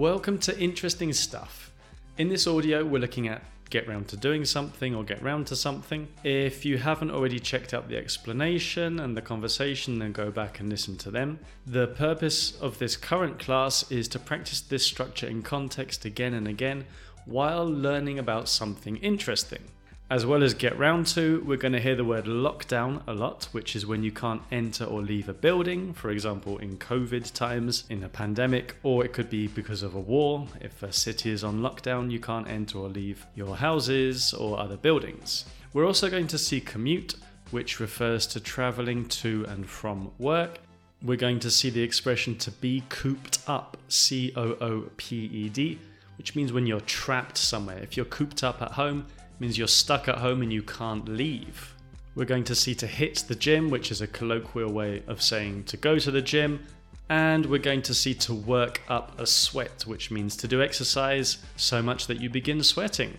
Welcome to Interesting Stuff. In this audio, we're looking at get round to doing something or get round to something. If you haven't already checked out the explanation and the conversation, then go back and listen to them. The purpose of this current class is to practice this structure in context again and again while learning about something interesting. As well as get round to, we're going to hear the word lockdown a lot, which is when you can't enter or leave a building, for example, in COVID times, in a pandemic, or it could be because of a war. If a city is on lockdown, you can't enter or leave your houses or other buildings. We're also going to see commute, which refers to traveling to and from work. We're going to see the expression to be cooped up, C O O P E D, which means when you're trapped somewhere. If you're cooped up at home, means you're stuck at home and you can't leave. We're going to see to hit the gym, which is a colloquial way of saying to go to the gym. And we're going to see to work up a sweat, which means to do exercise so much that you begin sweating.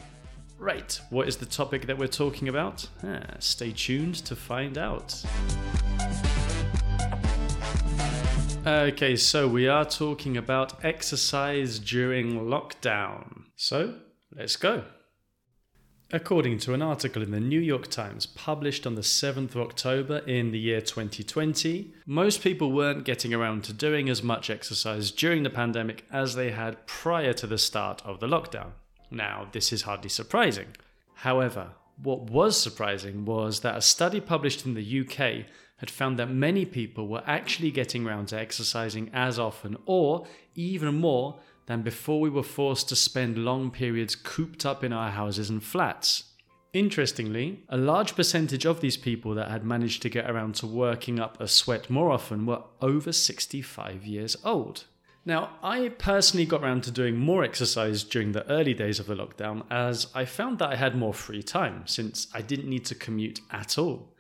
Right, what is the topic that we're talking about? Ah, stay tuned to find out. Okay, so we are talking about exercise during lockdown. So let's go. According to an article in the New York Times published on the 7th of October in the year 2020, most people weren't getting around to doing as much exercise during the pandemic as they had prior to the start of the lockdown. Now, this is hardly surprising. However, what was surprising was that a study published in the UK had found that many people were actually getting around to exercising as often or even more than before we were forced to spend long periods cooped up in our houses and flats. Interestingly, a large percentage of these people that had managed to get around to working up a sweat more often were over 65 years old. Now, I personally got around to doing more exercise during the early days of the lockdown as I found that I had more free time since I didn't need to commute at all.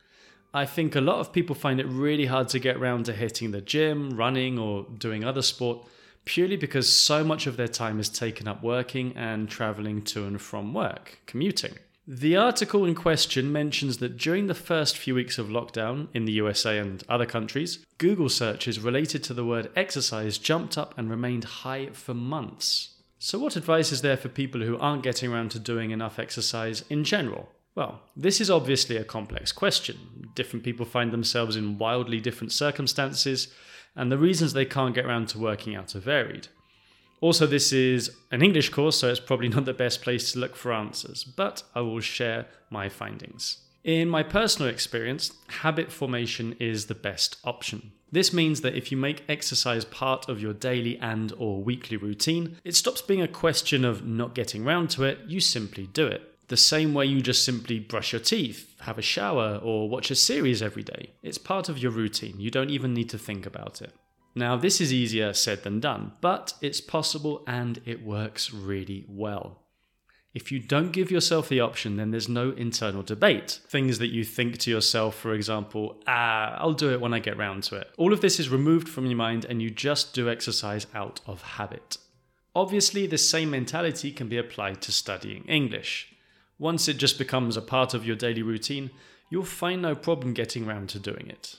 I think a lot of people find it really hard to get around to hitting the gym, running, or doing other sport purely because so much of their time is taken up working and traveling to and from work, commuting. The article in question mentions that during the first few weeks of lockdown in the USA and other countries, Google searches related to the word exercise jumped up and remained high for months. So, what advice is there for people who aren't getting around to doing enough exercise in general? Well, this is obviously a complex question. Different people find themselves in wildly different circumstances, and the reasons they can't get around to working out are varied. Also, this is an English course, so it's probably not the best place to look for answers, but I will share my findings. In my personal experience, habit formation is the best option. This means that if you make exercise part of your daily and or weekly routine, it stops being a question of not getting round to it, you simply do it the same way you just simply brush your teeth, have a shower, or watch a series every day. It's part of your routine. You don't even need to think about it. Now, this is easier said than done, but it's possible and it works really well. If you don't give yourself the option, then there's no internal debate. Things that you think to yourself, for example, ah, I'll do it when I get round to it. All of this is removed from your mind and you just do exercise out of habit. Obviously, the same mentality can be applied to studying English. Once it just becomes a part of your daily routine, you'll find no problem getting around to doing it.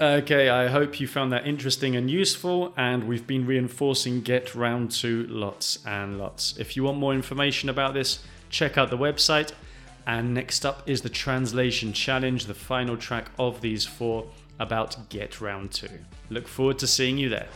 Okay, I hope you found that interesting and useful, and we've been reinforcing Get Round to lots and lots. If you want more information about this, check out the website. And next up is the translation challenge, the final track of these four about Get Round to. Look forward to seeing you there.